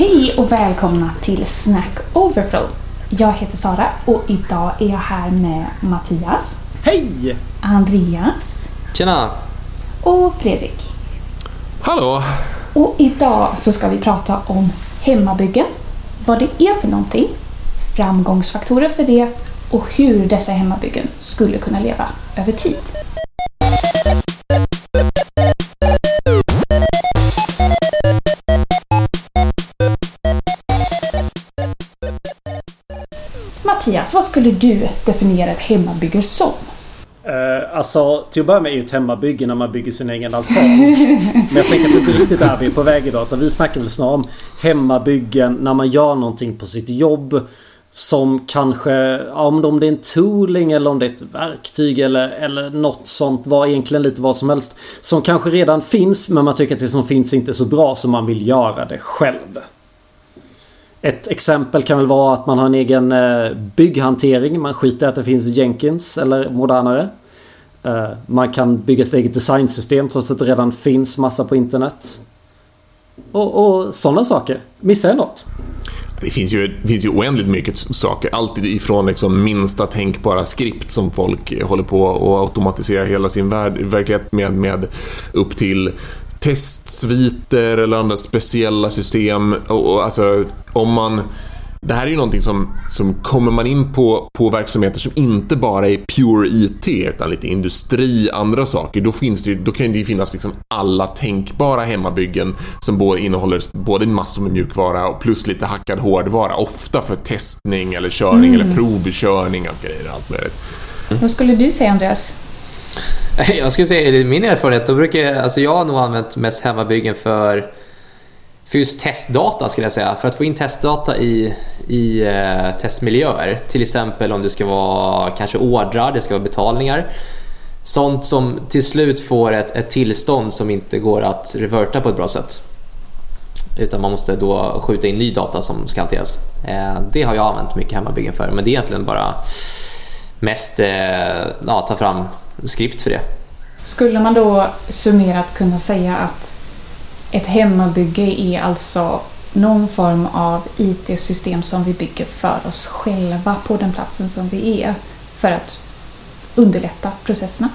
Hej och välkomna till Snack Overflow. Jag heter Sara och idag är jag här med Mattias, Hej! Andreas Tjena! och Fredrik. Hallå! Och idag så ska vi prata om hemmabyggen, vad det är för någonting, framgångsfaktorer för det och hur dessa hemmabyggen skulle kunna leva över tid. Mattias, vad skulle du definiera ett hemmabygge som? Uh, alltså, till att börja med är ju ett hemmabygge när man bygger sin egen altan. Men jag tänker att det inte riktigt är vi är på väg idag. Utan vi snackar väl snarare om hemmabyggen när man gör någonting på sitt jobb. Som kanske, ja, om det är en tooling eller om det är ett verktyg eller, eller något sånt. Var egentligen lite vad som helst. Som kanske redan finns men man tycker att det som finns inte är så bra så man vill göra det själv. Ett exempel kan väl vara att man har en egen eh, bygghantering. Man skiter i att det finns Jenkins eller modernare. Eh, man kan bygga sitt eget designsystem trots att det redan finns massa på internet. Och, och sådana saker. Missar jag något? Det finns ju, det finns ju oändligt mycket saker. Allt ifrån liksom minsta tänkbara skript som folk håller på att automatisera hela sin värld, verklighet med, med upp till testsviter eller andra speciella system. Och, och, alltså, om man... Det här är ju någonting som, som kommer man in på, på verksamheter som inte bara är pure IT utan lite industri, andra saker. Då, finns det, då kan det ju finnas liksom alla tänkbara hemmabyggen som både innehåller både massor med mjukvara och plus lite hackad hårdvara. Ofta för testning eller körning mm. eller provkörning av grejer allt möjligt. Mm. Vad skulle du säga Andreas? Jag skulle säga, i min erfarenhet, då brukar jag, alltså jag har nog använt mest hemmabyggen för, för just testdata skulle jag säga. För att få in testdata i, i eh, testmiljöer. Till exempel om det ska vara kanske ordrar, det ska vara betalningar. Sånt som till slut får ett, ett tillstånd som inte går att reverta på ett bra sätt. Utan man måste då skjuta in ny data som ska hanteras. Eh, det har jag använt mycket hemmabyggen för, men det är egentligen bara mest eh, ja, ta fram skript för det. Skulle man då summerat kunna säga att ett hemmabygge är alltså någon form av IT-system som vi bygger för oss själva på den platsen som vi är för att underlätta processerna?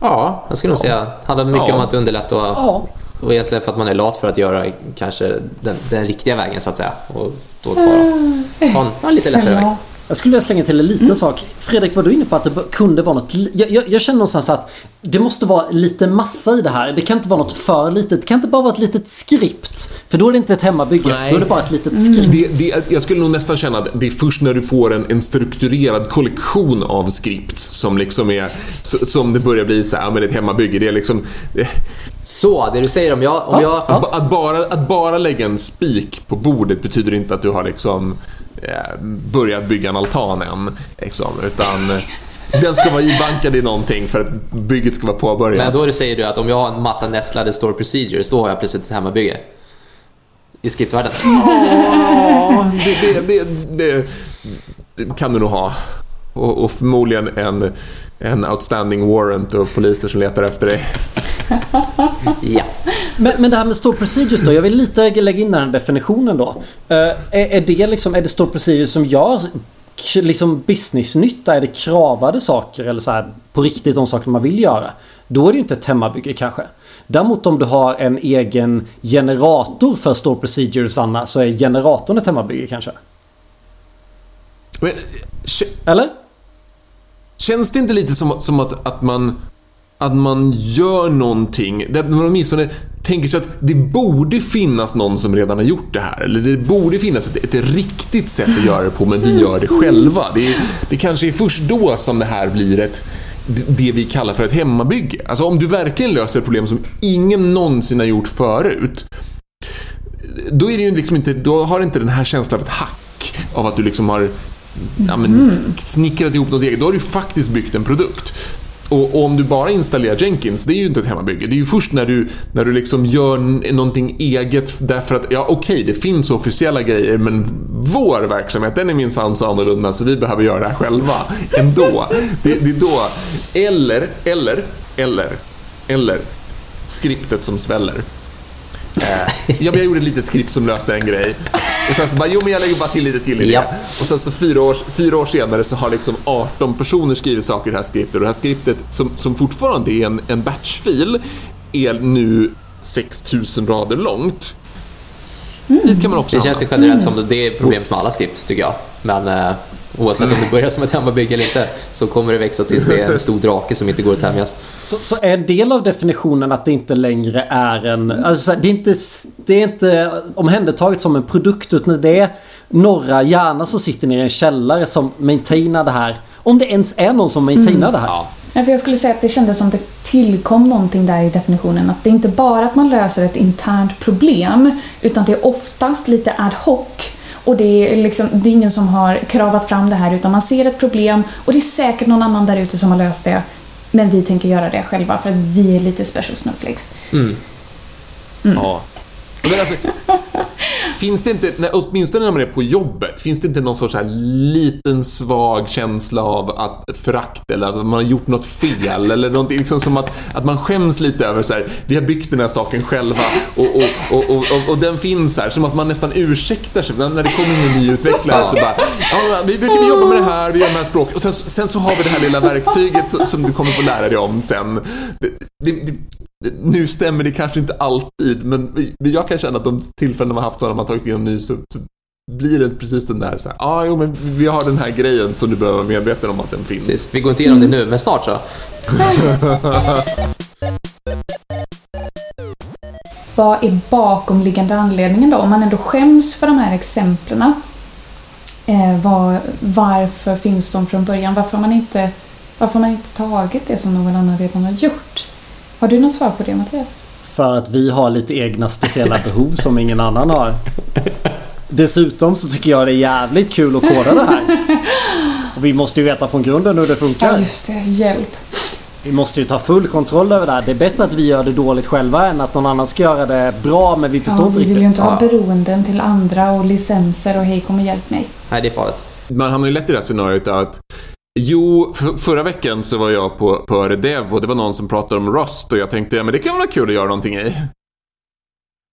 Ja, jag skulle nog säga det handlar mycket ja. om att underlätta och, ja. och egentligen för att man är lat för att göra kanske den, den riktiga vägen så att säga och då ta, ta, ta en lite lättare väg. Jag skulle vilja slänga till en liten mm. sak. Fredrik, var du inne på att det kunde vara något... Jag, jag, jag, känner någonstans att det måste vara lite massa i det här. Det kan inte vara något för litet. Det kan inte bara vara ett litet skript. För då är det inte ett hemmabygge. Nej. Då är det bara ett litet mm. skript. Mm. Det, det, jag skulle nog nästan känna att det är först när du får en, en strukturerad kollektion av skript som liksom är... Som det börjar bli så här, ja men ett hemmabygge. Det är liksom... Det, så, det du säger om jag... Om jag... Att, att, bara, att bara lägga en spik på bordet betyder inte att du har liksom börjat bygga en altan än. Liksom, utan eh, den ska vara ibankad i någonting för att bygget ska vara påbörjat. Men då säger du att om jag har en massa nästlade store procedures, då har jag plötsligt ett hemmabygge? I skriptvärlden? Ja, det, det, det, det, kan du nog ha. Och, och förmodligen en, en outstanding warrant och poliser som letar efter dig. ja. Men, men det här med store procedures då. Jag vill lite lägga in den här definitionen då. Uh, är, är, det liksom, är det store procedures som gör liksom businessnytta? Är det kravade saker eller så här på riktigt de saker man vill göra? Då är det ju inte ett hemmabygge kanske. Däremot om du har en egen generator för store procedures Anna så är generatorn ett hemmabygge kanske. Men, eller? Känns det inte lite som, som att, att man att man gör någonting, där man åtminstone tänker sig att det borde finnas någon som redan har gjort det här. Eller det borde finnas ett, ett riktigt sätt att göra det på, men vi gör det själva. Det, det kanske är först då som det här blir ett det vi kallar för ett hemmabygge. Alltså om du verkligen löser ett problem som ingen någonsin har gjort förut. Då är det ju liksom inte, då har inte den här känslan av ett hack. Av att du liksom har ja, men, mm. snickrat ihop något eget. Då har du faktiskt byggt en produkt. Och, och, om du bara installerar Jenkins, det är ju inte ett hemmabygge. Det är ju först när du, när du liksom gör någonting eget därför att, ja okej, okay, det finns officiella grejer men vår verksamhet, den är minsann så annorlunda så vi behöver göra det här själva ändå. Det, det är då. Eller, eller, eller, eller skriptet som sväller. Ja, men jag gjorde ett litet skript som löste en grej. Och sen så bara, jo men jag lägger bara till lite till i det. Ja. Och sen så fyra år, fyra år senare så har liksom 18 personer skrivit saker i det här skriptet. Och det här skriptet, som, som fortfarande är en, en batchfil, är nu 6000 rader långt. Dit kan man också Det känns ju generellt som det är problemet med alla skript, tycker jag. Men eh, oavsett om det börjar som ett hemmabygge eller inte så kommer det växa tills det är en stor drake som inte går att tämjas. Så, så är en del av definitionen att det inte längre är en... Alltså det är inte, det är inte omhändertaget som en produkt utan det är några hjärnor som sitter nere i en källare som maintainar det här. Om det ens är någon som maintainar det här. Ja. Nej, för jag skulle säga att det kändes som det tillkom någonting där i definitionen. Att det är inte bara att man löser ett internt problem, utan det är oftast lite ad hoc. Och det är, liksom, det är ingen som har kravat fram det här, utan man ser ett problem och det är säkert någon annan där ute som har löst det. Men vi tänker göra det själva för att vi är lite special snowflakes. Ja. Men alltså, finns det inte, när, åtminstone när man är på jobbet, finns det inte någon sorts här liten svag känsla av att förakt eller att man har gjort något fel eller någonting liksom som att, att man skäms lite över så här, vi har byggt den här saken själva och, och, och, och, och, och den finns här, som att man nästan ursäktar sig när det kommer in en ny utvecklare så bara, ja, vi brukar jobba med det här, vi gör de här språk och sen, sen så har vi det här lilla verktyget som, som du kommer få lära dig om sen. Det, det, det, nu stämmer det kanske inte alltid, men jag kan känna att de tillfällen man haft så när man tagit in en ny så, så blir det precis den där så här, ah, jo men vi har den här grejen som du behöver vara medveten om att den finns. Precis. Vi går inte igenom det nu, men snart så. Vad är bakomliggande anledningen då? Om man ändå skäms för de här exemplen. Eh, var, varför finns de från början? Varför har, man inte, varför har man inte tagit det som någon annan redan har gjort? Har du något svar på det Mattias? För att vi har lite egna speciella behov som ingen annan har. Dessutom så tycker jag det är jävligt kul att koda det här. Och vi måste ju veta från grunden hur det Ja, funkar. just det. Hjälp. Vi måste ju ta full kontroll över det här. Det är bättre att vi gör det dåligt själva än att någon annan ska göra det bra men vi förstår Ja, inte vi vill riktigt. ju inte ha Ja. beroenden till andra och licenser och hej kom och hjälp mig. Nej, det är farligt. Man hamnar ju lätt i det här scenariot att Jo, för, förra veckan så var jag på, på Öredev och det var någon som pratade om Rust och jag tänkte, ja men det kan vara kul att göra någonting i.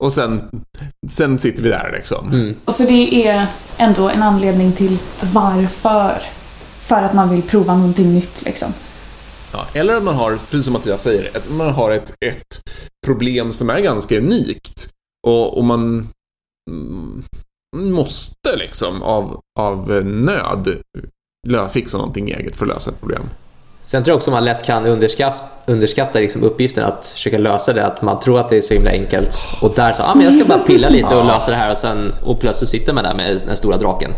Och sen, sen sitter vi där liksom. Mm. Och så det är ändå en anledning till varför. För att man vill prova någonting nytt liksom. Ja, eller att man har, precis som Mattias säger, att man har ett, ett problem som är ganska unikt. Och, och man mm, måste liksom av, av nöd fixa någonting eget för att lösa ett problem. Sen tror jag också man lätt kan underskatta, underskatta liksom uppgiften att försöka lösa det. Att man tror att det är så himla enkelt. Och där så, ah, men jag ska bara pilla lite och lösa det här och sen och plötsligt sitter man där med den stora draken.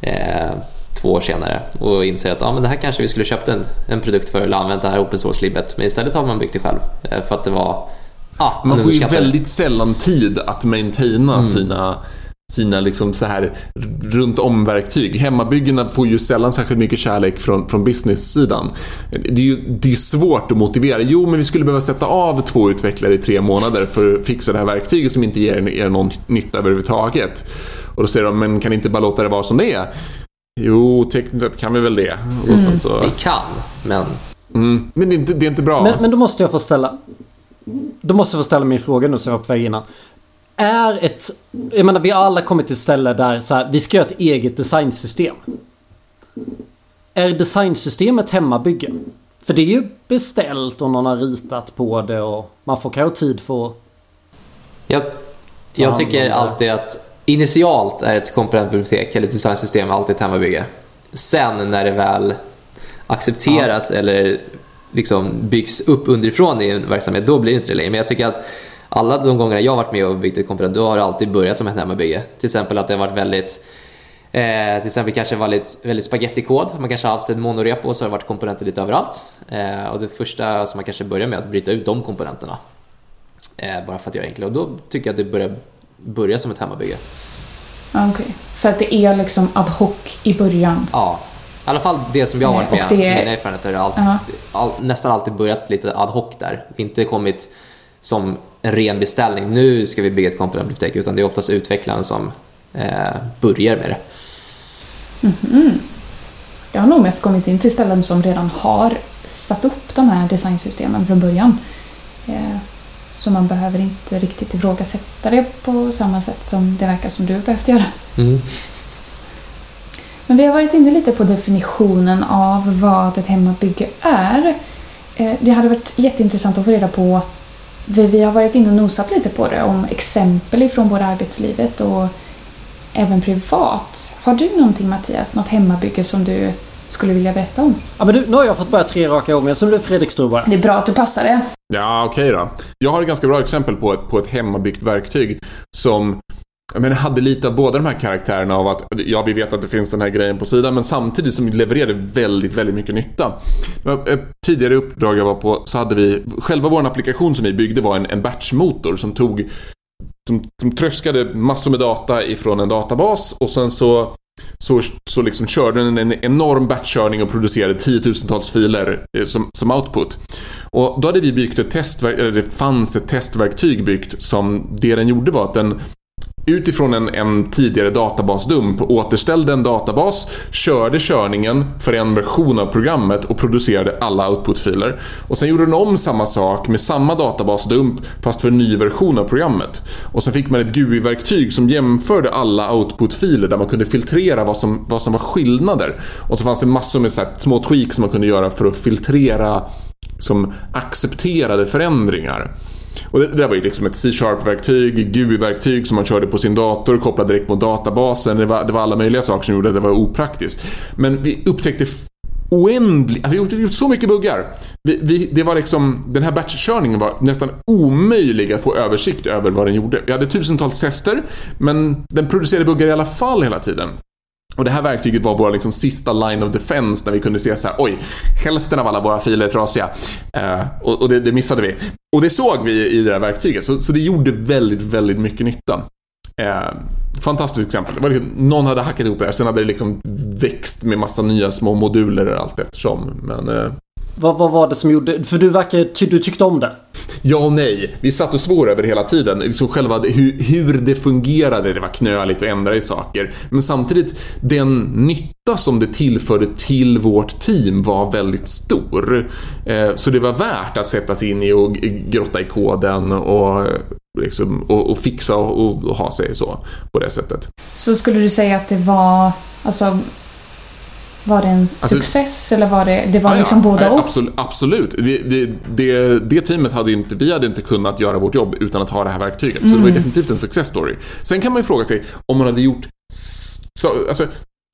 Eh, två år senare och inser att ah, men det här kanske vi skulle köpt en, en produkt för eller använt det här open source-libbet. Men istället har man byggt det själv. Eh, för att det var... Ah, Man får ju väldigt sällan tid att maintaina sina sina liksom så här runt om verktyg. Hemmabyggena får ju sällan särskilt mycket kärlek från, från business-sidan. Det är ju det är svårt att motivera. Jo, men vi skulle behöva sätta av två utvecklare i tre månader för att fixa det här verktyget som inte ger er någon nytta överhuvudtaget. Och då säger de, men kan inte bara låta det vara som det är? Jo, tekniskt kan vi väl det. Och sen så, Vi kan, men mm, men det är, inte, det är inte bra. Men, men då måste jag få ställa... Då måste jag få ställa min fråga nu som jag var på väg innan. Är ett... Jag menar vi har alla kommit till ställe där så här, vi ska göra ett eget designsystem. Är designsystemet hemmabygge? För det är ju beställt och någon har ritat på det och man får kanske tid för att... Jag, jag tycker alltid att initialt är ett komponentbibliotek eller ett designsystem alltid ett hemmabygge. Sen när det väl accepteras eller liksom byggs upp underifrån i en verksamhet, då blir det inte det längre. Men jag tycker att alla de gånger jag varit med och byggt ett komponent, då har det alltid börjat som ett hemmabygge. Till exempel att det har varit väldigt Eh, till exempel kanske väldigt, väldigt spagettikod. Man kanske har haft ett monorepo och så har det varit komponenter lite överallt. Eh, och det första som man kanske börjar med är att bryta ut de komponenterna. Eh, bara för att göra enklare. Och då tycker jag att det börjar börja som ett hemmabygge. Okej. För att det är liksom ad hoc i början. Ja, i alla fall det som jag har varit med och det- mina erfarenheter har alltid, Ja. all, nästan alltid börjat lite ad hoc där. Inte kommit som en ren beställning. Nu ska vi bygga ett komponentbibliotek. Utan det är oftast utvecklaren som eh, börjar med det. Jag har nog mest kommit in till ställen som redan har satt upp de här designsystemen från början. Eh, Så man behöver inte riktigt ifrågasätta det på samma sätt som det verkar som du behövt göra. Mm. Men vi har varit inne lite på definitionen av vad ett hemmabygge är. Eh, Det hade varit jätteintressant att få reda på vi, vi har varit inne och nosat lite på det om exempel ifrån både arbetslivet och även privat. Har du någonting Mattias, något hemmabygge som du skulle vilja berätta om? Ja men du, nu har jag fått börja tre raka gånger som du Fredrik Strubar. Det är bra att du passar det. Ja, okej då. Jag har ett ganska bra exempel på ett, på ett hemmabyggt verktyg som jag menar, hade lite av båda de här karaktärerna av att ja, vi vet att det finns den här grejen på sidan men samtidigt som levererade väldigt, väldigt mycket nytta. Eh, tidigare uppdrag jag var på så hade vi, själva vår applikation som vi byggde var en, en batchmotor som tog som, som tröskade massor med data ifrån en databas och sen så så, så liksom körde den en enorm batchkörning och producerade tiotusentals filer eh, som, som output. Och då hade vi byggt ett testverktyg... eller det fanns ett testverktyg byggt som det den gjorde var att den utifrån en, en tidigare databasdump återställde en databas, körde körningen för en version av programmet och producerade alla outputfiler. Och sen gjorde den om samma sak med samma databasdump fast för en ny version av programmet. Och sen fick man ett GUI-verktyg som jämförde alla outputfiler där man kunde filtrera vad som, vad som var skillnader. Och så fanns det massor med så här, små tweaks som man kunde göra för att filtrera som accepterade förändringar. Och det, det där var ju liksom ett C-sharp-verktyg, GUI-verktyg som man körde på sin dator, kopplade direkt mot databasen. Det var, det var alla möjliga saker som gjorde att det var opraktiskt. Men vi upptäckte oändligt, alltså vi upptäckte så mycket buggar. Vi, vi, det var liksom, den här batchkörningen var nästan omöjlig att få översikt över vad den gjorde. Vi hade tusentals tester, men den producerade buggar i alla fall hela tiden. Och det här verktyget var vår liksom sista line of defense när vi kunde se så här, oj, hälften av alla våra filer är trasiga. Eh, och och det, det, missade vi. Och det såg vi i det här verktyget, så, så det gjorde väldigt, väldigt mycket nytta. Eh, fantastiskt exempel. Det var liksom, någon hade hackat ihop det, här, sen hade det liksom växt med massa nya små moduler allt eftersom. Men, eh, Vad, vad var det som gjorde... För du verkar... Ty, du tyckte om det. Ja och nej. Vi satt och svor över det hela tiden. Liksom själva hur, hur det fungerade, det var knöligt att ändra i saker. Men samtidigt, den nytta som det tillförde till vårt team var väldigt stor. Eh, så det var värt att sätta sig in i och grotta i koden och, liksom, och, och fixa och, och ha sig så på det sättet. Så skulle du säga att det var, alltså var det en success eller var det, det var Ja, liksom ja. båda och? Absolut. absolut. Det, det, det, det teamet hade inte, vi hade inte kunnat göra vårt jobb utan att ha det här verktyget. Så det var ju definitivt en success story. Sen kan man ju fråga sig om man hade gjort så, alltså,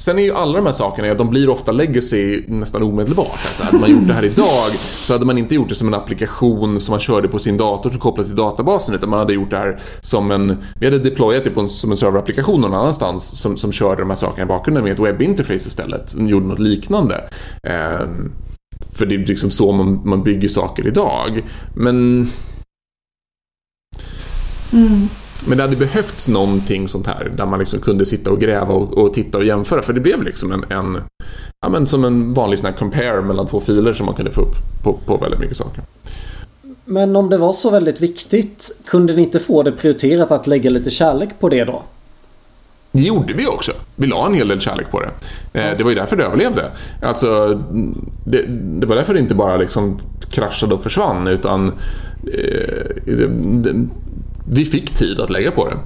Sen är ju alla de här sakerna, de blir ofta legacy nästan omedelbart. Alltså, hade man gjort det här idag så hade man inte gjort det som en applikation som man körde på sin dator som kopplat till databasen utan man hade gjort det här som en... Vi hade deployat det på en, som en serverapplikation någon annanstans som, som körde de här sakerna i bakgrunden med ett webbinterface istället. Som gjorde något liknande. Eh, för det är liksom så man, man bygger saker idag. Men, Mm men det hade behövts någonting sånt här där man liksom kunde sitta och gräva och, och titta och jämföra. För det blev liksom en, en ja, men som en vanlig sån här compare mellan två filer som man kunde få upp på, på väldigt mycket saker. Men om det var så väldigt viktigt, kunde ni inte få det prioriterat att lägga lite kärlek på det då? Det gjorde vi också. Vi la en hel del kärlek på det. Eh, Det var ju därför det överlevde. Alltså, det, det var därför det inte bara liksom kraschade och försvann utan eh, det, det, vi fick tid att lägga på det.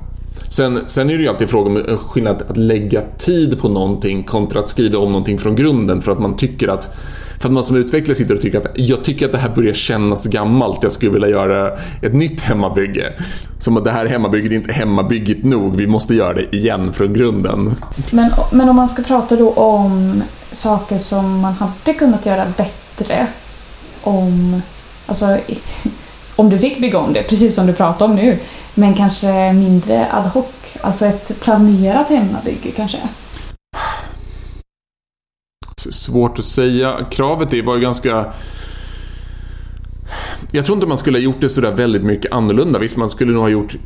Sen, sen är det ju alltid fråga om en skillnad att lägga tid på någonting kontra att skriva om någonting från grunden för att man tycker att för att man som utvecklare sitter och tycker att jag tycker att det här börjar kännas gammalt. Jag skulle vilja göra ett nytt hemmabygge. Som att det här hemmabygget inte är nog. Vi måste göra det igen från grunden. Men, men om man ska prata då om saker som man hade kunnat göra bättre om, alltså, om du fick bygga om det, precis som du pratar om nu, men kanske mindre ad hoc, alltså ett planerat hemmabygge kanske? Svårt att säga. Kravet är var ju ganska... Jag tror inte man skulle ha gjort det sådär väldigt mycket annorlunda. Visst, man skulle nog ha gjort...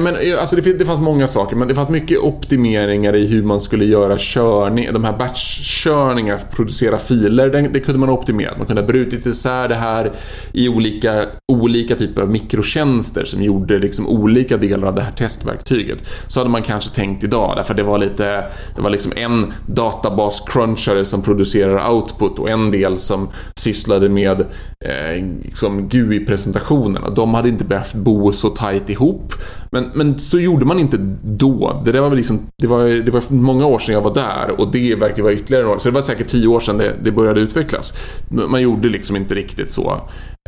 Men, eh, alltså det, det fanns många saker, men det fanns mycket optimeringar i hur man skulle göra körning, de här batchkörningar, producera filer. Det, det kunde man ha optimerat. Man kunde ha brutit isär det här i olika, olika typer av mikrotjänster som gjorde liksom olika delar av det här testverktyget. Så hade man kanske tänkt idag, därför det var lite... Det var liksom en databascrunchare som producerar output och en del som sysslade med eh, liksom GUI-presentationerna. De hade inte behövt bo så tajt ihop. Men, men så gjorde man inte då. Det, där var väl liksom, det, var, det var många år sedan jag var där och det verkar vara ytterligare några år. Så det var säkert tio år sedan det, det började utvecklas. Man gjorde liksom inte riktigt så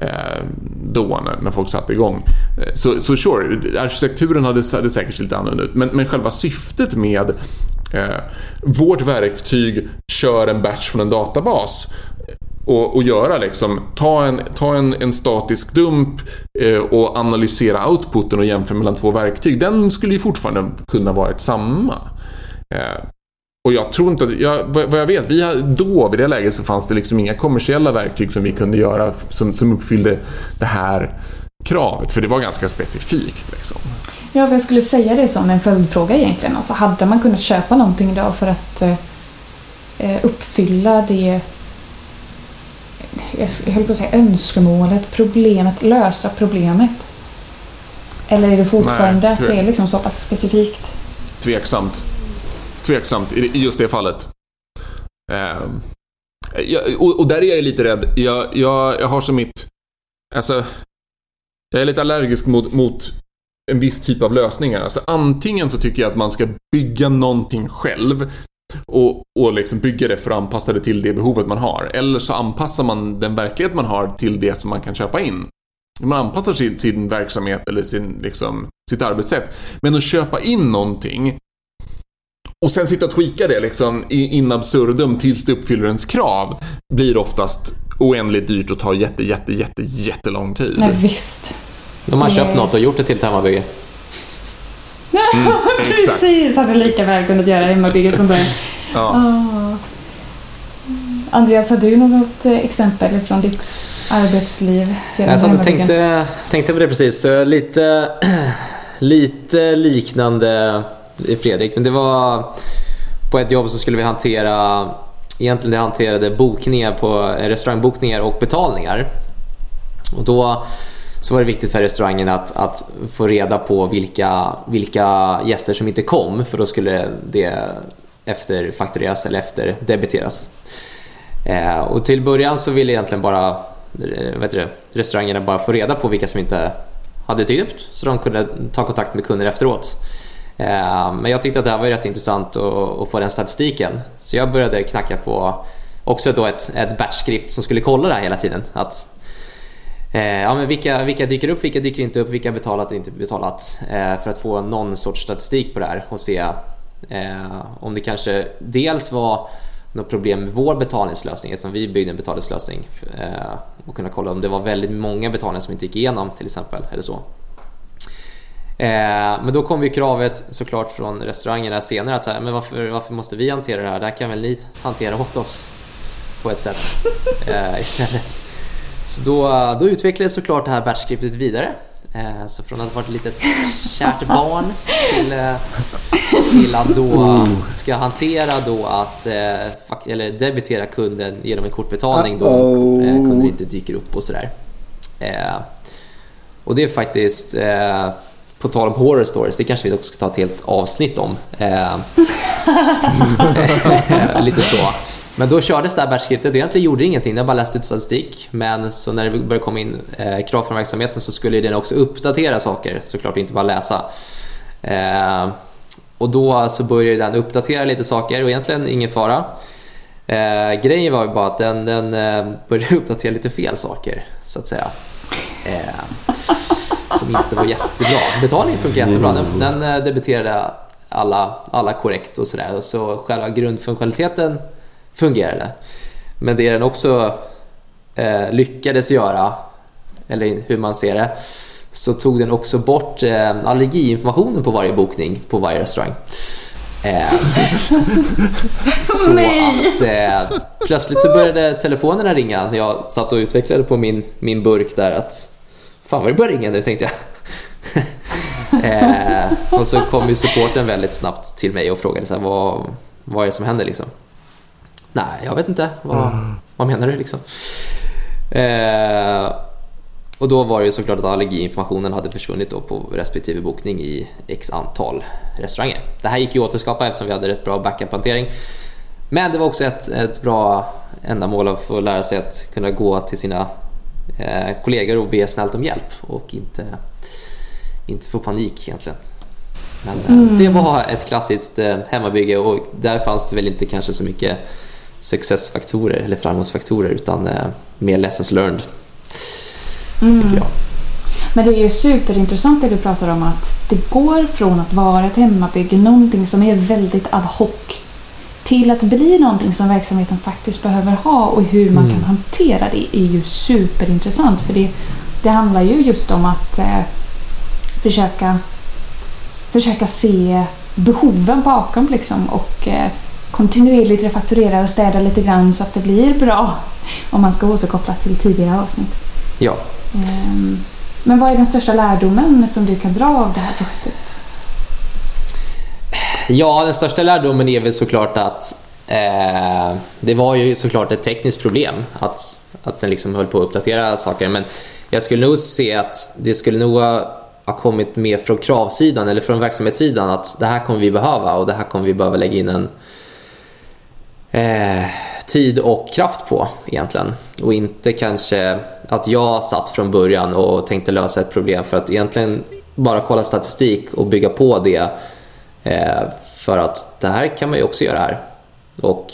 eh, då när, när folk satte igång. Eh, så, så sure, arkitekturen hade, hade säkert lite annorlunda ut. Men, men själva syftet med eh, vårt verktyg kör en batch från en databas och, och göra liksom, ta en, ta en, en statisk dump eh, och analysera outputen och jämföra mellan två verktyg. Den skulle ju fortfarande kunna varit samma. Eh, och jag tror inte att, jag, vad jag vet, vi har, då vid det läget så fanns det liksom inga kommersiella verktyg som vi kunde göra som, som uppfyllde det här kravet, för det var ganska specifikt. Liksom. Ja, för jag skulle säga det som en följdfråga egentligen. Alltså, hade man kunnat köpa någonting idag för att eh, eh uppfylla det jag höll på att säga önskemålet, problemet, lösa problemet? Eller är det fortfarande Nej, att det är liksom så pass specifikt? Tveksamt. Tveksamt i just det fallet. Uh, jag, och, och, där är jag lite rädd. Jag, jag, jag har som mitt... Alltså... Jag är lite allergisk mot, mot en viss typ av lösningar. Alltså antingen så tycker jag att man ska bygga någonting själv och, och liksom bygga det för att anpassa det till det behovet man har. Eller så anpassar man den verklighet man har till det som man kan köpa in. Man anpassar sin, sin verksamhet eller sin, liksom, sitt arbetssätt. Men att köpa in någonting och sen sitta och tweaka det liksom in absurdum tills det uppfyller ens krav blir oftast oändligt dyrt och tar jätte, jätte, jätte, jättelång tid. Nej, visst. De har köpt något och gjort det till ett hemmabygge. Mm, Precis, hade lika väl kunnat göra hemmabygget från början. Ja. Oh. Andreas, har du något exempel från ditt arbetsliv? Jag satt och tänkte, tänkte på det precis. Lite, lite liknande i Fredrik, men det var på ett jobb så skulle vi hantera Egentligen det hanterade bokningar på restaurangbokningar och betalningar. Och då så var det viktigt för restaurangen att, att få reda på vilka, vilka gäster som inte kom för då skulle det efterfaktureras eller efterdebiteras. Eh, och till början så ville egentligen bara eh, vet du, restaurangerna bara få reda på vilka som inte hade dykt upp så de kunde ta kontakt med kunder efteråt. Eh, men jag tyckte att det här var rätt intressant att, att få den statistiken så jag började knacka på också då ett, ett batch-skript som skulle kolla det här hela tiden. Att Eh, ja, men vilka, vilka dyker upp, vilka dyker inte upp, vilka har betalat och inte betalat? Eh, för att få någon sorts statistik på det här och se eh, om det kanske dels var något problem med vår betalningslösning eftersom vi byggde en betalningslösning eh, och kunna kolla om det var väldigt många betalningar som inte gick igenom till exempel eller så. Eh, men då kom ju kravet såklart från restaurangerna senare att så här, men varför, varför måste vi hantera det här? Det här kan väl ni hantera åt oss på ett sätt eh, istället. Så då, då utvecklades såklart det här batchskriptet vidare. Eh, så från att ha varit ett litet kärt barn till, eh, till att då oh. ska hantera då att eh, eller debitera kunden genom en kortbetalning då kunden inte dyker upp och sådär. Och det är faktiskt på tal om horror stories, det kanske vi också ska ta ett helt avsnitt om. Lite så. Men då kördes det här batchskriptet och egentligen gjorde det ingenting, jag bara läste ut statistik. Men så när det började komma in eh, krav från verksamheten så skulle den också uppdatera saker, såklart inte bara läsa. Eh, och då så började den uppdatera lite saker och egentligen ingen fara. Eh, grejen var ju bara att den, den eh, började uppdatera lite fel saker, så att säga. Eh, som inte var jättebra. Betalningen funkar jättebra, den, den eh, debiterade alla, alla korrekt och sådär. Så själva grundfunktionaliteten fungerade. Men det den också eh, lyckades göra, eller hur man ser det, så tog den också bort eh, allergiinformationen på varje bokning på varje restaurang. Eh, så att eh, plötsligt så började telefonerna ringa när jag satt och utvecklade på min, min burk där att fan vad det börjar ringa nu tänkte jag. eh, och så kom ju supporten väldigt snabbt till mig och frågade så här, vad, vad är det som händer liksom. Nej, jag vet inte. Vad, mm. vad menar du liksom? Eh, och då var det ju såklart att allergiinformationen hade försvunnit då på respektive bokning i x antal restauranger. Det här gick ju att återskapa eftersom vi hade rätt bra backup-hantering. Men det var också ett, ett bra ändamål att få lära sig att kunna gå till sina eh, kollegor och be snällt om hjälp och inte, inte få panik egentligen. Men eh, det var ett klassiskt eh, hemmabygge och där fanns det väl inte kanske så mycket successfaktorer eller framgångsfaktorer utan eh, mer lessons learned. Tycker jag. Men det är ju superintressant det du pratar om att det går från att vara ett hemmabygge, någonting som är väldigt ad hoc, till att bli någonting som verksamheten faktiskt behöver ha och hur man kan hantera det är ju superintressant för det, det handlar ju just om att eh, försöka, försöka se behoven bakom liksom och eh, kontinuerligt refakturera och städa lite grann så att det blir bra om man ska återkoppla till tidigare avsnitt. Ja. Ehm, Men vad är den största lärdomen som du kan dra av det här projektet? Ja, den största lärdomen är väl såklart att eh, det var ju såklart ett tekniskt problem att, att den liksom höll på att uppdatera saker. Men jag skulle nog se att det skulle nog ha ha kommit mer från kravsidan eller från verksamhetssidan att det här kommer vi behöva och det här kommer vi behöva lägga in en eh, tid och kraft på egentligen. Och inte kanske att jag satt från början och tänkte lösa ett problem för att egentligen bara kolla statistik och bygga på det eh, för att det här kan man ju också göra här. Och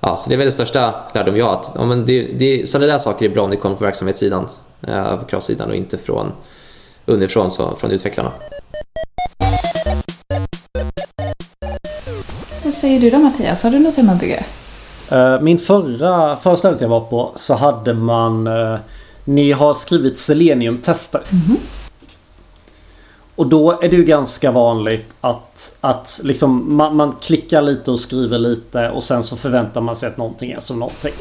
Ja, så det är väl det största lärdom jag har. Att, ja, men det, det, sådana där saker är bra om det kommer från verksamhetssidan, eh, kravsidan och inte från underifrån, så, från utvecklarna. Säger du då Mattias? Har du något hemmabygge? Eh, Min förra, stället jag var på så hade man... eh, Ni har skrivit seleniumtester. Och då är det ju ganska vanligt att, att liksom man, man klickar lite och skriver lite och sen så förväntar man sig att någonting är som någonting.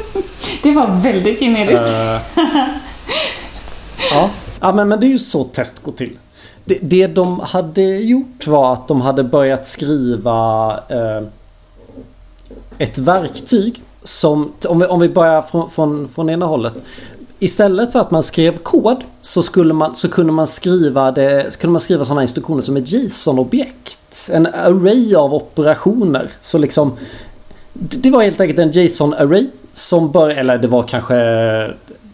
Det var väldigt generiskt. Eh, ja, ja men, men det är ju så test går till. Det, det de hade gjort var att de hade börjat skriva eh, ett verktyg som, om vi, om vi börjar från, från, från ena hållet. Istället för att man skrev kod så, skulle man, så kunde man skriva det, så kunde man skriva sådana instruktioner som ett JSON-objekt. En array av operationer. Så liksom det det var helt enkelt en JSON-array som bör, eller det var kanske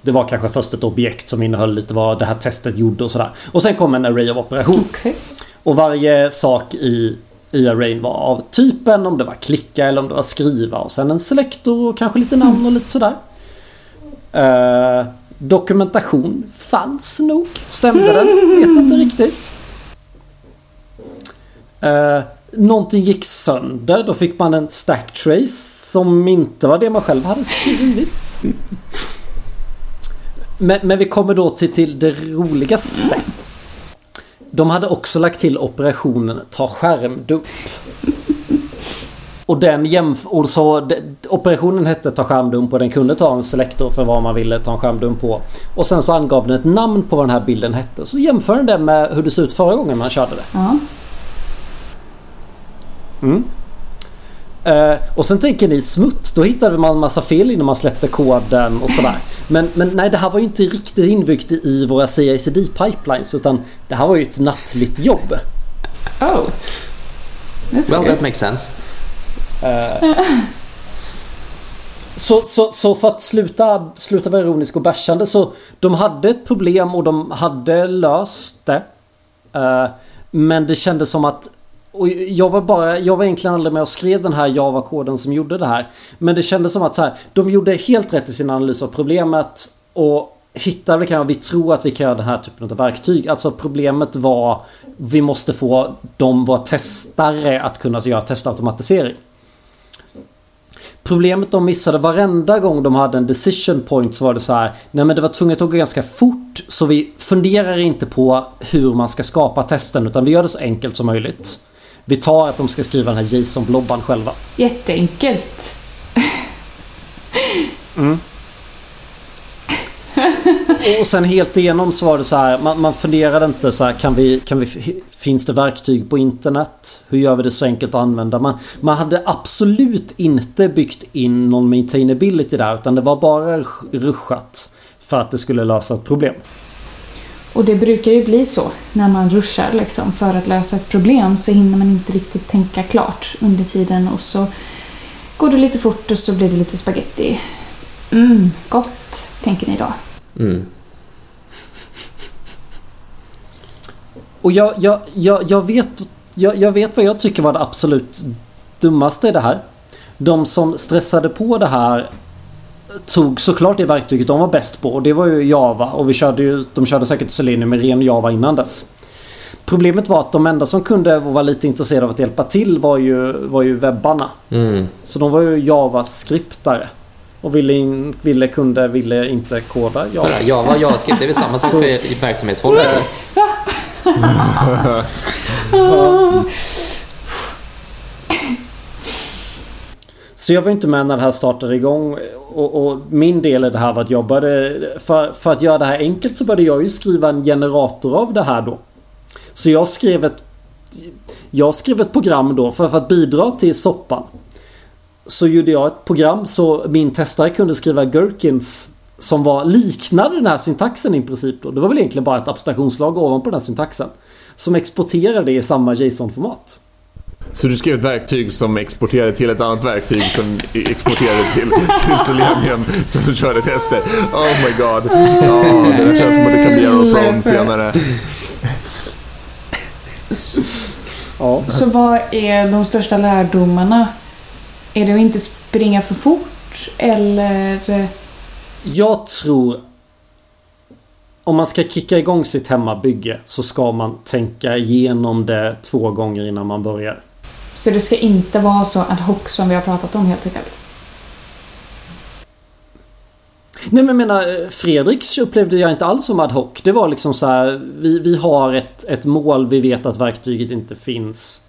det var kanske först ett objekt som innehöll lite vad det här testet gjorde och sådär. Och sen kom en array av operationer. Okej. Och varje sak i, i arrayn var av typen om det var klicka eller om det var skriva och sen en selektor och kanske lite namn och lite sådär. Eh, dokumentation fanns nog. Stämde den? Vet inte riktigt. Uh, någonting gick sönder. Då fick man en stack trace som inte var det man själv hade skrivit. Men, men vi kommer då till, till det roligaste. De hade också lagt till operationen ta skärmdump. Och den jämf- och så de, Operationen hette ta skärmdump och den kunde ta en selektor för vad man ville ta en skärmdump på. Och sen så angav den ett namn på vad den här bilden hette. Så jämför den med hur det såg ut förra gången man körde det. Ja. Eh, och sen tänker ni smutt, då hittade man massa fel innan man släppte koden och sådär. Men, men nej, det här var ju inte riktigt inbyggt i våra CICD pipelines utan det här var ju ett nattligt jobb. Oh. That's Well, good. that makes sense. Så, så, så för att sluta, sluta vara ironisk och bärsande så de hade ett problem och de hade löst det. Eh, men det kändes som att och jag var bara, jag var egentligen aldrig med och skrev den här Java-koden som gjorde det här. Men det kändes som att så här, de gjorde helt rätt i sin analys av problemet och hittade kan vi tror att vi kan göra den här typen av verktyg. Alltså problemet var vi måste få de våra testare att kunna göra testautomatisering. Problemet de missade varenda gång de hade en decision point så var det så här. Nej men det var tvunget att gå ganska fort så vi funderar inte på hur man ska skapa testen utan vi gör det så enkelt som möjligt. Vi tar att de ska skriva den här JSON-blobban själva. Jätteenkelt. Och sen helt igenom så var det så här. Man, man funderade inte så här. Kan vi, kan vi, finns det verktyg på internet? Hur gör vi det så enkelt att använda? Man, man hade absolut inte byggt in någon maintainability där. Utan det var bara ruschat. För att det skulle lösa ett problem. Och det brukar ju bli så när man ruschar liksom för att lösa ett problem så hinner man inte riktigt tänka klart under tiden och så går det lite fort och så blir det lite spaghetti. Mm, gott, tänker ni då. Mm. Och jag, jag, jag, jag, vet, jag, jag vet vad jag tycker var det absolut dummaste i det här. De som stressade på det här tog såklart det verktyget de var bäst på och det var ju Java och vi körde ju, de körde säkert Selenium med ren Java innan dess. Problemet var att de enda som kunde vara lite intresserade av att hjälpa till var ju, var ju webbarna. Mm. Så de var ju Java-skriptare. Och ville, in, ville, kunde, ville inte koda Java. Ja, Java och JavaScript, det är väl samma sak för i verksamhetsfolk? Så jag var inte med när det här startade igång. Och, och min del i det här var att jag började... För, för att göra det här enkelt så började jag ju skriva en generator av det här då. Så jag skrev ett... Jag skrev ett program då för, för att bidra till soppan. Så gjorde jag ett program så min testare kunde skriva Gherkins som var liknade den här syntaxen i princip då. Det var väl egentligen bara ett abstraktionslag ovanpå den här syntaxen. Som exporterade i samma JSON-format. Så du skrev ett verktyg som exporterade till ett annat verktyg som exporterade till, till Selenium som körde tester. Oh my god. Ja, det där känns som att det kan bli error prone senare. Ja. Så vad är de största lärdomarna? Är det att inte springa för fort eller? Jag tror... Om man ska kicka igång sitt hemmabygge så ska man tänka igenom det två gånger innan man börjar. Så det ska inte vara så ad hoc som vi har pratat om helt enkelt? Nej men jag menar Fredriks upplevde jag inte alls som ad hoc. Det var liksom så här. Vi, vi har ett, ett mål. Vi vet att verktyget inte finns.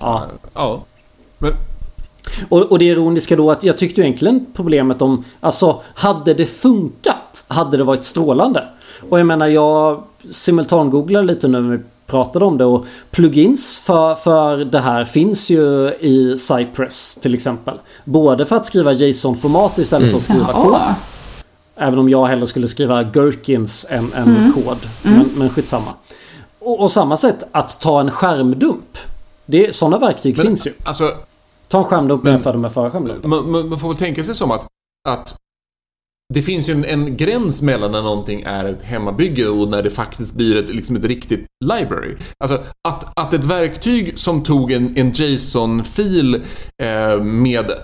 Ja. Ja. Men Och, och det ironiska då att jag tyckte ju egentligen problemet om... Alltså hade det funkat hade det varit strålande. Och jag menar jag simultangooglade lite nu pratade om det och plugins för, för det här finns ju i Cypress till exempel. Både för att skriva JSON-format istället för att skriva kod. Jaha. Även om jag hellre skulle skriva Gherkins än, än kod. Men, men skitsamma. Och, och samma sätt att ta en skärmdump. Det, sådana verktyg Men, finns ju. alltså, Ta en skärmdump Men- jämfört med förra skärmdumpen. man, man, man får väl tänka sig som att, att det finns ju en, en gräns mellan när någonting är ett hemmabygge och när det faktiskt blir ett, liksom ett riktigt library. Alltså att, att ett verktyg som tog en, en JSON-fil eh, med eh,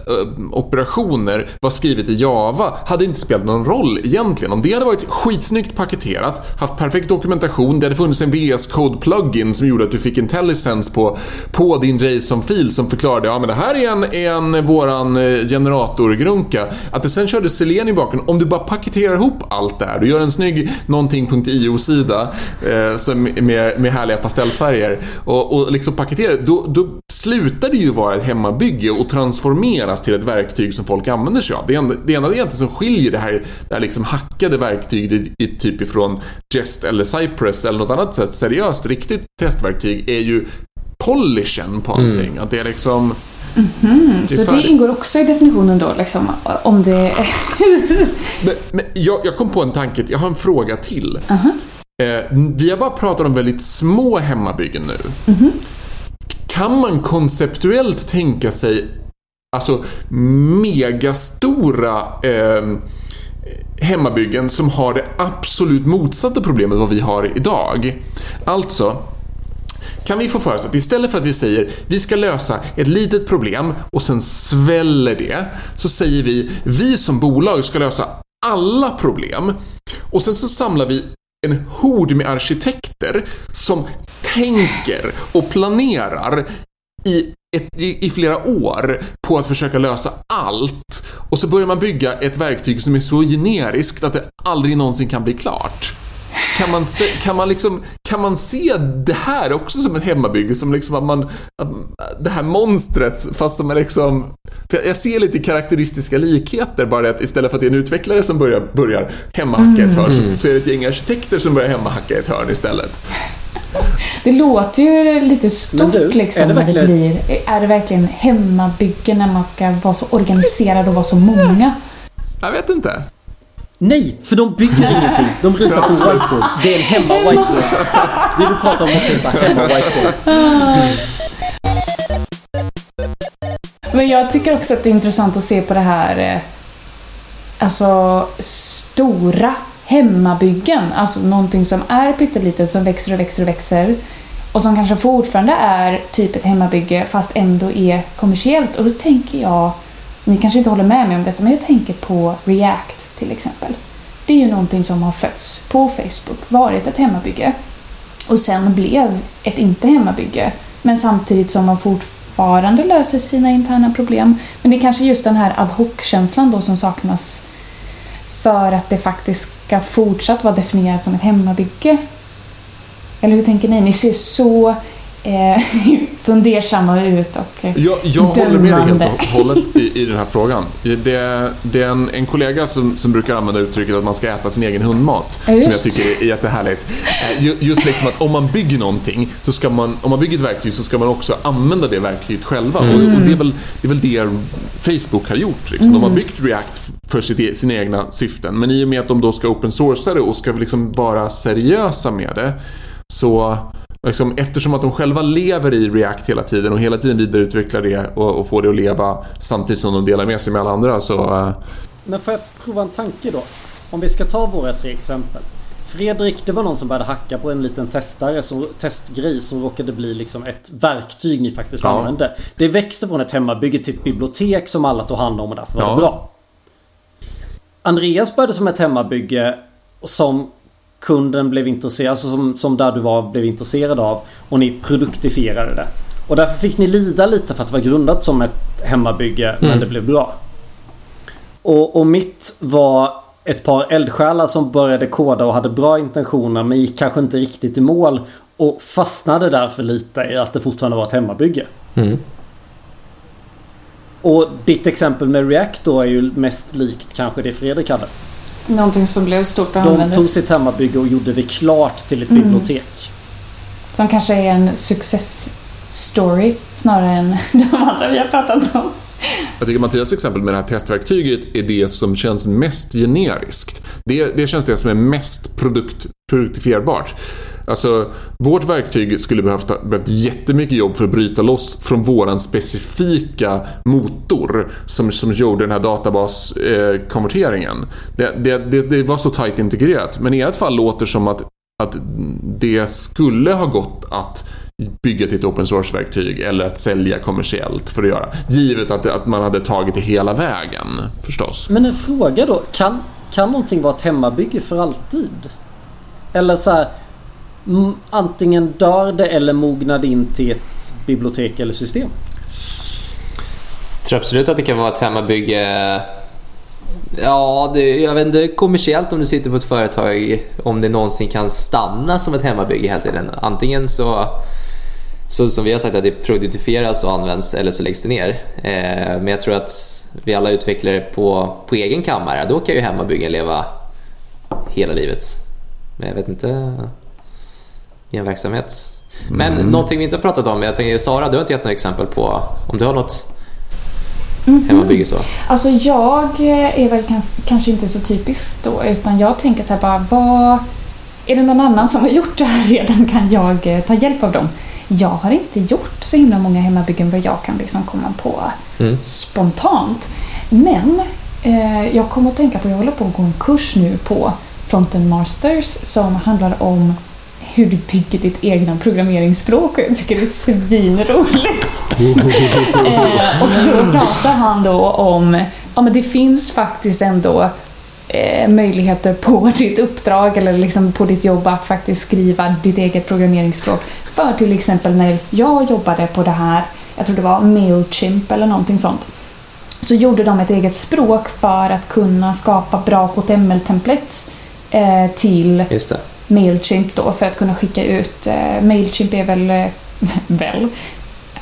operationer var skrivet i Java hade inte spelat någon roll egentligen. Om det hade varit skitsnyggt paketerat, haft perfekt dokumentation, det hade funnits en VS Code-plugin som gjorde att du fick IntelliSense på, på din JSON-fil som förklarade ja men det här är en, en våran eh, generatorgrunka. Att det sen körde Selenium i bakgrunden, om du bara paketerar ihop allt det här, du gör en snygg någonting.io-sida eh, med, med härliga pastellfärger och, och liksom paketerar då, då slutar det ju vara ett hemmabygge och transformeras till ett verktyg som folk använder sig av. Det enda, det enda egentligen som skiljer det här, det här liksom hackade verktyget i, i typ ifrån Jest eller Cypress eller något annat sätt, seriöst, riktigt testverktyg är ju polishen på allting. Att det är liksom... Mm, så det ingår också i definitionen då liksom om det... Men, men jag, jag kom på en tanke, jag har en fråga till. Eh, vi har bara pratat om väldigt små hemmabyggen nu. Kan man konceptuellt tänka sig alltså megastora eh, hemmabyggen som har det absolut motsatta problemet vad vi har idag? Alltså, kan vi få för oss att istället för att vi säger vi ska lösa ett litet problem och sen sväller det, så säger vi vi som bolag ska lösa alla problem och sen så samlar vi en hord med arkitekter som tänker och planerar i, ett, i, i flera år på att försöka lösa allt och så börjar man bygga ett verktyg som är så generiskt att det aldrig någonsin kan bli klart. Kan man, se, kan, man liksom, kan man se det här också som ett hemmabygge? Som liksom att man... Att, det här monstret, fast som är liksom... För jag- ser lite karaktäristiska likheter, bara det att istället för att det är en utvecklare som börjar, börjar hemmahacka ett hörn, så, så är det ett gäng arkitekter som börjar hemmahacka ett hörn istället. Det låter ju lite stort du, liksom. är det när det verkligen blir, är det verkligen hemmabygge när man ska vara så organiserad och vara så många? Jag vet inte. Nej, för de bygger ingenting. De ritar på whiteboard. Det är en hemma whiteboard. Det du pratar om måste heta hemma whiteboard. Men jag tycker också att det är intressant att se på det här eh, alltså stora hemmabyggen. Alltså någonting som är pyttelitet som växer och växer och växer. Och som kanske fortfarande är typ ett hemmabygge fast ändå är kommersiellt. Och då tänker jag, ni kanske inte håller med mig om detta, men jag tänker på React till exempel. Det är ju någonting som har fötts på Facebook, varit ett hemmabygge och sen blev ett inte hemmabygge. Men samtidigt som man fortfarande löser sina interna problem. Men det är kanske just den här ad hoc-känslan då som saknas för att det faktiskt ska fortsatt vara definierat som ett hemmabygge. Eller hur tänker ni? Ni ser så eh, fundersamma ut och eh, Jag, jag håller med dig helt och hållet i, i den här frågan. Det, det är en, en kollega som, som brukar använda uttrycket att man ska äta sin egen hundmat. Ja, som jag tycker är jättehärligt. Eh, ju- Just liksom att om man bygger någonting, så ska man, om man bygger ett verktyg så ska man också använda det verktyget själva. Och, och det, är väl, det är väl det Facebook har gjort. Liksom. De har byggt React för sitt, e- sina egna syften. Men i och med att de då ska open sourca det och ska liksom vara seriösa med det, så Liksom, eftersom att de själva lever i React hela tiden och hela tiden vidareutvecklar det och, och får det att leva samtidigt som de delar med sig med alla andra så... eh, Men får jag prova en tanke då? Om vi ska ta våra tre exempel. Fredrik, det var någon som började hacka på en liten testare, som, testgrej som råkade bli liksom ett verktyg ni faktiskt Ja. använde. Det växte från ett hemmabygge till ett bibliotek som alla tog hand om och därför var Ja. det bra. Andreas började som ett hemmabygge som kunden blev intresserad, alltså som, som där du var blev intresserad av och ni produktifierade det. Och därför fick ni lida lite för att det var grundat som ett hemmabygge men Mm. det blev bra. Och, och mitt var ett par eldsjälar som började koda och hade bra intentioner men gick kanske inte riktigt i mål och fastnade därför lite i att det fortfarande var ett hemmabygge. Mm. Och ditt exempel med React då är ju mest likt kanske det Fredrik hade. Någonting som blev stort och De användes. tog sitt hemmabygge och gjorde det klart till ett Mm. bibliotek. Som kanske är en success story snarare än de andra vi har pratat om. Jag tycker Mattias exempel med det här testverktyget är det som känns mest generiskt. Det, det känns det som är mest produkt, produktifierbart. Alltså, vårt verktyg skulle behövt, behövt jättemycket jobb för att bryta loss från våran specifika motor som, som gjorde den här databaskonverteringen. Eh, det, det, det, det var så tajt integrerat. Men i ert fall låter som att, att det skulle ha gått att bygga till ett open source-verktyg eller att sälja kommersiellt för att göra. Givet att, att man hade tagit det hela vägen, förstås. Men en fråga då. Kan, kan någonting vara ett hemmabygge för alltid? Eller så här. Antingen dör det eller mognar det in till ett bibliotek eller system. Jag tror absolut att det kan vara ett hemmabygge. Eh, ja, det, jag vet inte kommersiellt om du sitter på ett företag om det någonsin kan stanna som ett hemmabygge hela tiden. Antingen så, så som vi har sagt att det produktifieras och används eller så läggs det ner. Eh, men jag tror att vi alla utvecklar det på, på egen kammare. Då kan ju hemmabyggen leva hela livet. Men jag vet inte i en verksamhet. Men någonting vi inte har pratat om. Jag tänker Sara, du har inte gett några exempel på om du har något hemmabygge så. Alltså jag är väl kans- kanske inte så typisk då utan jag tänker så här bara vad... Är det någon annan som har gjort det här redan kan jag eh, ta hjälp av dem. Jag har inte gjort så himla många hemmabyggen vad jag kan liksom komma på Mm. spontant. Men eh, jag kommer att tänka på, jag håller på att gå en kurs nu på Frontend Masters som handlar om hur du bygger ditt egna programmeringsspråk och jag tycker det är svinroligt. eh, och då pratar han då om, ja men det finns faktiskt ändå eh, möjligheter på ditt uppdrag eller liksom på ditt jobb att faktiskt skriva ditt eget programmeringsspråk. För till exempel när jag jobbade på det här, jag tror det var Mailchimp eller någonting sånt, så gjorde de ett eget språk för att kunna skapa bra HTML-templates eh, till. Mailchimp då för att kunna skicka ut. Eh, Mailchimp är väl, eh, väl,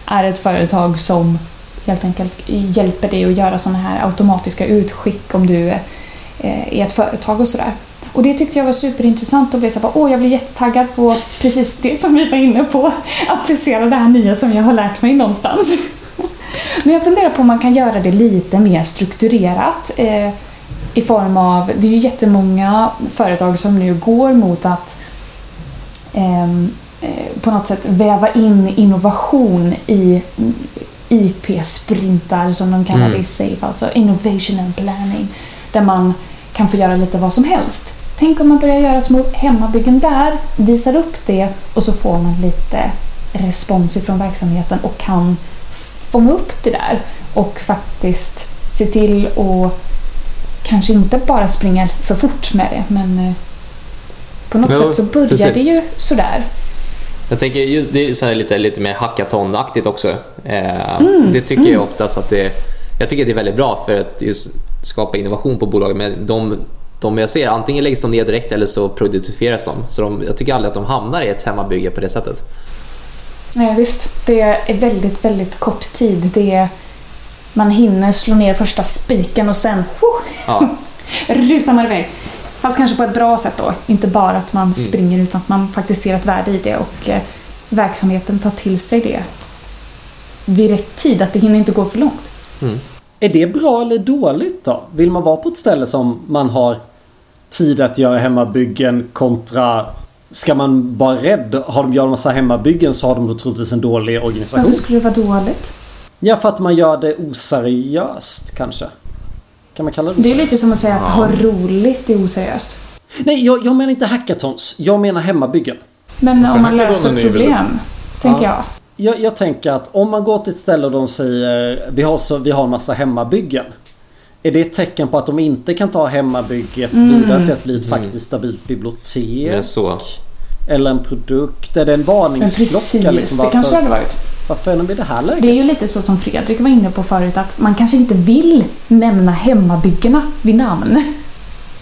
är ett företag som helt enkelt hjälper dig att göra sådana här automatiska utskick om du eh, är ett företag och sådär. Och det tyckte jag var superintressant och blev så åh jag blir jättetaggad på precis det som vi var inne på. Applicera det här nya som jag har lärt mig någonstans. Men jag funderar på om man kan göra det lite mer strukturerat. I form av, det är ju jättemånga företag som nu går mot att ehm, eh, på något sätt väva in innovation i IP-sprintar som de kallar Mm. det i SAFE, alltså Innovation and Planning. Där där man kan få göra lite vad som helst. Tänk om man börjar göra små hemmabyggen där, visar upp det och så får man lite respons ifrån verksamheten och kan fånga upp det där och faktiskt se till att kanske inte bara springa för fort med det men eh, på något Jo, sätt så börjar precis. det ju sådär. Jag tänker just, det är så här lite, lite mer hackathon-aktigt också. Eh, Mm, Det tycker jag oftast att det Jag tycker det är väldigt bra för att just skapa innovation på bolaget. Men de, de jag ser, antingen läggs de ner direkt eller så produktifieras de. Så de, jag tycker aldrig att de hamnar i ett hemmabygge på det sättet. Nej, visst, det är väldigt, väldigt kort tid. Det är, man hinner slå ner första spiken och sen oh, Ja, rusar man iväg. Fast kanske på ett bra sätt då. Inte bara att man springer utan att man faktiskt ser ett värde i det och eh, verksamheten tar till sig det vid rätt tid. Att det hinner inte gå för långt. Är det bra eller dåligt då? Vill man vara på ett ställe som man har tid att göra hemmabyggen kontra Ska man vara rädd? Har de gör en massa hemmabyggen så har de då troligtvis en dålig organisation. Varför skulle det vara dåligt? Ja, för att man gör det oseriöst kanske. Kan man kalla det Det är oseriöst? lite som att säga att ha roligt är oseriöst. Nej, jag, jag menar inte hackathons. Jag menar hemmabyggen. Men Alltså, om man löser problem, väldigt- tänker Ja. jag. Jag, jag tänker att om man går till ett ställe och de säger vi har, så, vi har en massa hemmabyggen. Är det ett tecken på att de inte kan ta hemmabygget Mm. vidare till att bli ett faktiskt stabilt bibliotek? Eller en produkt? Är det en Men varningsklocka? precis, liksom, det kanske det hade varit. Varför är de i det här läget? Det är ju lite så som Fredrik var inne på förut att man kanske inte vill nämna hemmabyggena vid namn.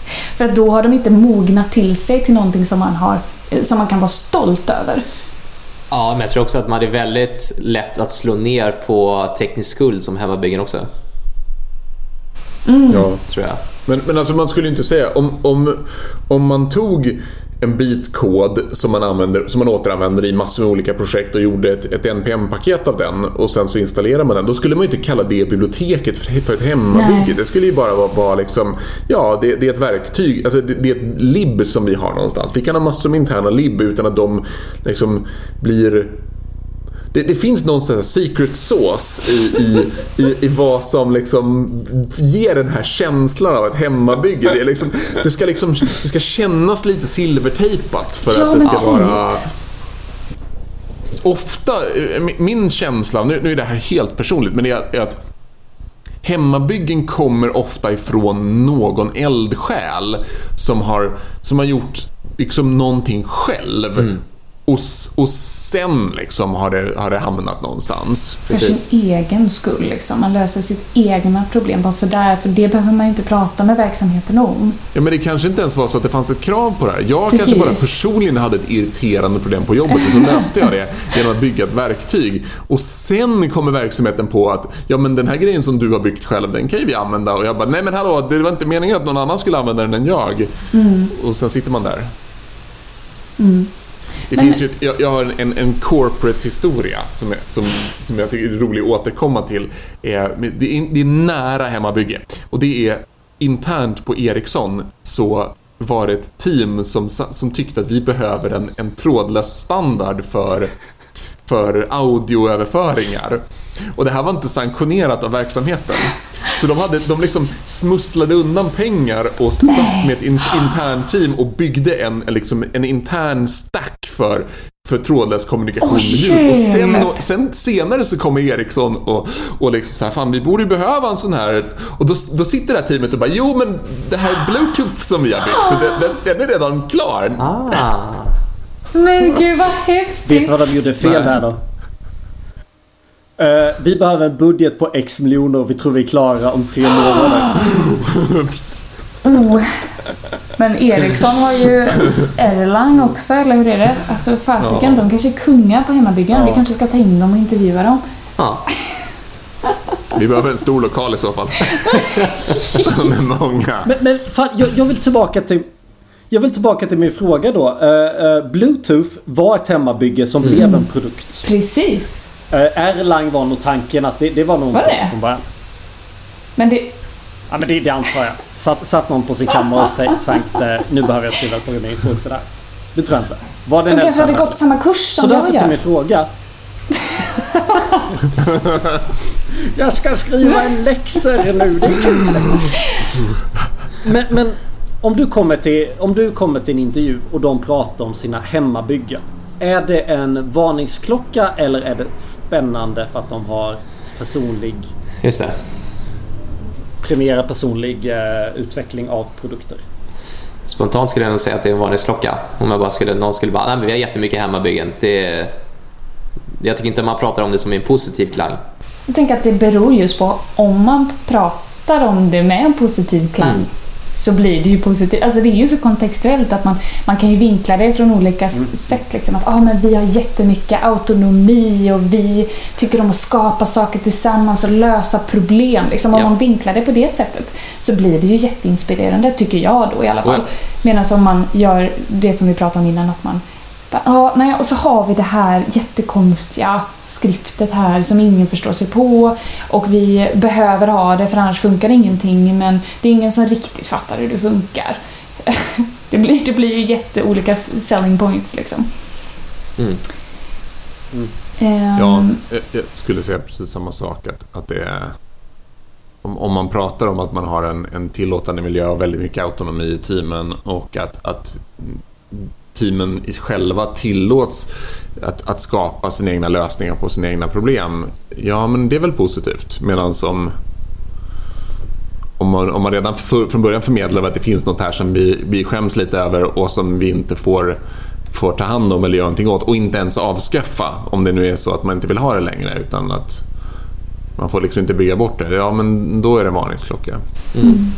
För att då har de inte mognat till sig till någonting som man, har, som man kan vara stolt över. Ja, men jag tror också att man är väldigt lätt att slå ner på teknisk skuld som hemmabyggen också. Ja. Tror jag. Men, men alltså man skulle inte säga om, om, om man tog en bit kod som man, använder, som man återanvänder i massor med olika projekt och gjorde ett, ett NPM-paket av den och sen så installerar man den. Då skulle man ju inte kalla det biblioteket för, för ett hemmabygge. Nej. Det skulle ju bara vara, vara liksom, ja det, det är ett verktyg, alltså det, det är ett lib som vi har någonstans. Vi kan ha massor med interna lib utan att de liksom blir det, det finns någon sån här secret sauce i, i, i, i vad som liksom ger den här känslan av ett hemmabygge. Det, liksom, det, ska liksom, det ska kännas lite silvertejpat för Ja, att det ska typ. vara... Ofta, eh, min- känsla, nu, nu är det här helt personligt, men det är, är att Hemmabyggen kommer ofta ifrån någon eldsjäl som har, som har gjort liksom någonting själv. Och, och sen liksom har det, har det hamnat någonstans. För sin egen skull liksom. Man löser sitt egna problem bara sådär. För det behöver man ju inte prata med verksamheten om. Ja, men det kanske inte ens var så att det fanns ett krav på det här. Jag Precis. kanske bara personligen hade ett irriterande problem på jobbet och så löste jag det genom att bygga ett verktyg. Och sen kommer verksamheten på att ja, men den här grejen som du har byggt själv, den kan ju vi använda. Och jag bara, nej men hallå, det var inte meningen att någon annan skulle använda den än jag. Och sen sitter man där. Det Men- finns ju, jag, jag har en, en corporate historia som, som, som jag tycker är rolig att återkomma till. Eh, Det är, det är nära hemmabygge. Och det är internt på Ericsson så var det ett team som, som tyckte att vi behöver en, en trådlös standard för för audioöverföringar. Och det här var inte sanktionerat av verksamheten. Så de, hade, de liksom smusslade undan pengar och satt med ett in, internt team och byggde en liksom, en intern stack för, för trådlös kommunikation med ljud. Och sen, och sen senare så kommer Ericsson och, och liksom så här, fan vi borde ju behöva en sån här... Och då, då sitter det här teamet och bara, jo men det här bluetooth som vi har byggt, den, den, den är redan klar. Ah. Men gud vad Vet du häftigt! vad de gjorde fel där då? Eh, vi behöver en budget på X miljoner och vi tror vi är klara om tre månader. Oh. Men Ericsson har ju Erlang också, eller hur är det? Alltså fasiken, de kanske är kungar på hemmabyggen. Vi kanske ska ta in dem och intervjua dem. Ja. Vi behöver en stor lokal i så fall. Med många. Men, men fan, jag, jag vill tillbaka till... Jag vill tillbaka till min fråga då. Eh, eh, Bluetooth var ett hemmabygge som blev en produkt. Precis. Uh, Erlang var nog tanken att det, det var nog Var det? från början. Men det... Ja men det, det antar jag. Satt, satt någon på sin kammare och sä- sänkte nu behöver jag skriva ett programmeringsspråk för det här. Det tror jag inte. Var det De kanske hade gått samma kurs Så som därför jag till gör. min fråga. jag ska skriva en läxor nu. Det är kul. Men, men om, du kommer till, om du kommer till en intervju och de pratar om sina hemmabyggen. Är det en varningsklocka eller är det spännande för att de har personlig Just det. Premierar personlig eh, utveckling av produkter? Spontant skulle jag nog säga att det är en varningsklocka. Om jag bara skulle, någon skulle bara, nej men vi har jättemycket hemmabyggen. Det, jag tycker inte man pratar om det som en positiv klang. Jag tänker att det beror just på om man pratar om det med en positiv klang Mm. Så blir det ju positivt. Alltså det är ju så kontextuellt att man, man kan ju vinkla det från olika s- sätt. Liksom. Att ah, men vi har jättemycket autonomi och vi tycker om att skapa saker tillsammans och lösa problem. Liksom. Om Ja. man vinklar det på det sättet så blir det ju jätteinspirerande, tycker jag då i alla fall. Oh Medan om man gör det som vi pratade om innan, att man Ja, nej, och så har vi det här jättekonstiga skriptet här som ingen förstår sig på och vi behöver ha det för annars funkar ingenting men det är ingen som riktigt fattar hur det funkar. Det blir, det blir ju jätteolika selling points liksom. Mm. Ehm, Ja, jag- jag skulle säga precis samma sak. Att, att det är, om, om man pratar om att man har en, en tillåtande miljö och väldigt mycket autonomi i teamen och att, att teamen själva tillåts att, att skapa sina egna lösningar på sina egna problem. Ja, men det är väl positivt. Medan om, om man, om man redan för, från början förmedlar att det finns något här som vi, vi skäms lite över och som vi inte får, får ta hand om eller göra någonting åt och inte ens avskaffa om det nu är så att man inte vill ha det längre utan att man får liksom inte bygga bort det. Ja, men då är det en varningsklocka. Mm.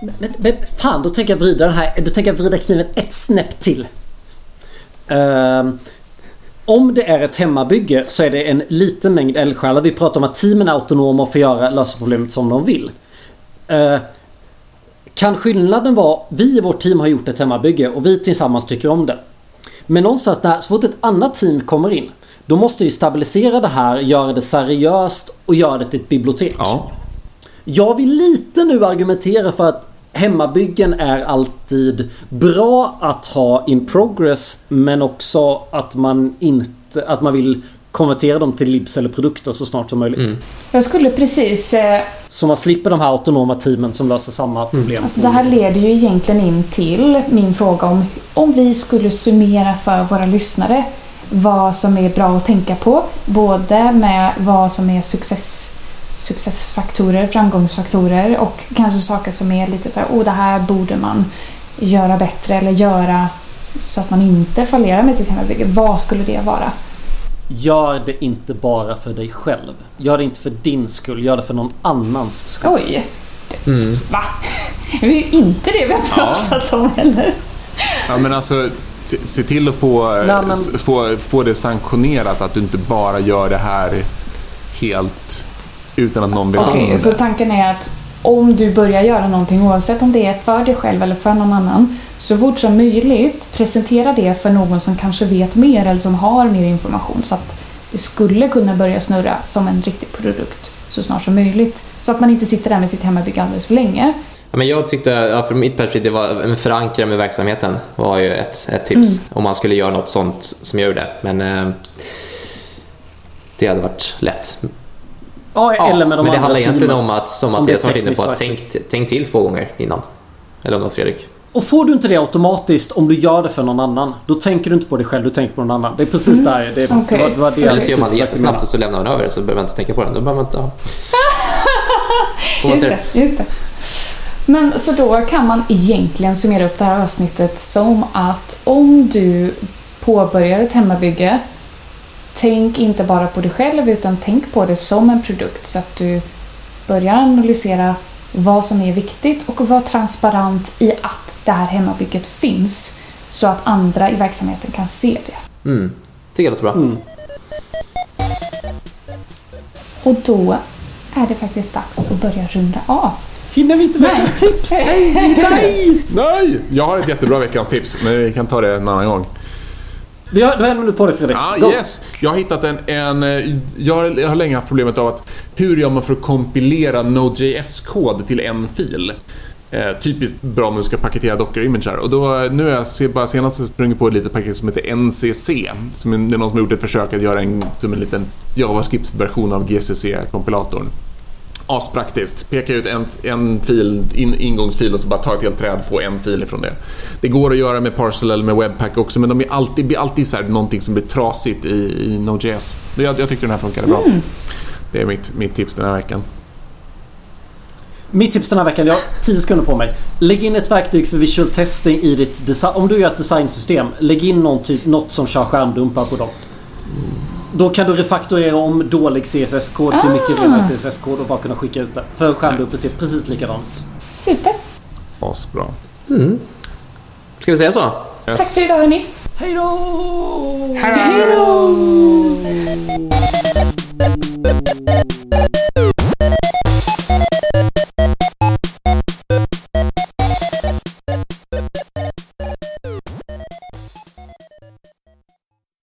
Men, men fan, då tänker jag vrida den här, då tänker jag vrida kniven ett snäpp till. Ehm, om det är ett hemmabygge så är det en liten mängd eldsjälar. Vi pratar om att teamen är autonoma och får göra, lösa problemet som de vill. Eh, kan skillnaden vara, vi i vårt team har gjort ett hemmabygge och vi tillsammans tycker om det. Men någonstans där, så fort ett annat team kommer in då måste vi stabilisera det här, göra det seriöst och göra det till ett bibliotek. Ja, Jag vill lite nu argumentera för att hemmabyggen är alltid bra att ha in progress men också att man inte att man vill konvertera dem till libs eller produkter så snart som möjligt. Jag skulle precis... Eh, Så man slipper de här autonoma teamen som löser samma problem. alltså det här leder ju egentligen in till min fråga om om vi skulle summera för våra lyssnare vad som är bra att tänka på. Både med vad som är success, successfaktorer, framgångsfaktorer och kanske saker som är lite så här, oh det här borde man göra bättre eller göra så att man inte fallerar med sitt hemmabygge. Vad skulle det vara? Gör det inte bara för dig själv. Gör det inte för din skull. Gör det för någon annans skull. Oj! Mm. Va? Det är ju inte det vi har pratat om heller. ja men alltså se, se till att få, Nej, men- få, få det sanktionerat att du inte bara gör det här helt utan att någon vet Okej, om så det. tanken är att om du börjar göra någonting oavsett om det är för dig själv eller för någon annan så fort som möjligt presentera det för någon som kanske vet mer eller som har mer information så att det skulle kunna börja snurra som en riktig produkt så snart som möjligt. Så att man inte sitter där med sitt hemmabygge alldeles för länge. Ja, men jag tyckte, ja, från mitt perspektiv, var en förankra med verksamheten var ju ett, ett tips. Om man skulle göra något sånt som jag gjorde. Men eh, det hade varit lätt. Ja, Ja, eller med de men det andra handlar egentligen om att, som är Mattias var inne på, att tänk, tänk till två gånger innan. Eller om det var Fredrik. Och får du inte det automatiskt om du gör det för någon annan. Då tänker du inte på dig själv, du tänker på någon annan. Det är precis där. Det, Okej. det var, det var det Eller jag så gör man det typ jättesnabbt och så lämnar man över det så behöver man inte tänka på det. Då behöver man inte... Ja. Just det, just det. Men så då kan man egentligen summera upp det här avsnittet som att om du påbörjar ett hemmabygge Tänk inte bara på dig själv utan tänk på det som en produkt så att du börjar analysera vad som är viktigt och var transparent i att det här hemmabygget finns så att andra i verksamheten kan se det. Mm. Tycker jag låter bra. Mm. Och då är det faktiskt dags att börja runda av. Hinner vi inte veckans tips? Nej! Nej! Jag har ett jättebra veckans tips, men vi kan ta det en annan gång. Vi har, du har en minut på dig Fredrik. Ah, Go. yes! Jag har hittat en... en eh, jag, har, jag har länge haft problemet av att hur gör man för att kompilera Node.js-kod till en fil? Eh, typiskt bra om du ska paketera Docker-imager. Och då, nu har jag bara senast sprungit på ett litet paket som heter NCC. Som är, det är någon som har gjort ett försök att göra en, som en liten JavaScript-version av GCC-kompilatorn. Aspraktiskt. Peka ut en, en fil, in, ingångsfil och så bara ta ett helt träd få en fil ifrån det. Det går att göra med Parcel eller med Webpack också men de är alltid, blir alltid så här någonting som blir trasigt i, i Node.js. Jag, jag tyckte den här funkade bra. Mm. Det är mitt, mitt tips den här veckan. Mitt tips den här veckan, jag har 10 sekunder på mig. Lägg in ett verktyg för visual testing i ditt design. Om du gör ett designsystem, lägg in någon typ, något som kör skärmdumpar på dem. Då kan du refaktorera om dålig CSS-kod ah. till mycket renare CSS-kod och bara kunna skicka ut det. För skärmdumpet nice. ser precis likadant ut. Super. Asbra. Mm. Ska vi säga så? Yes. Tack för idag hörni. Hej då! Hej då!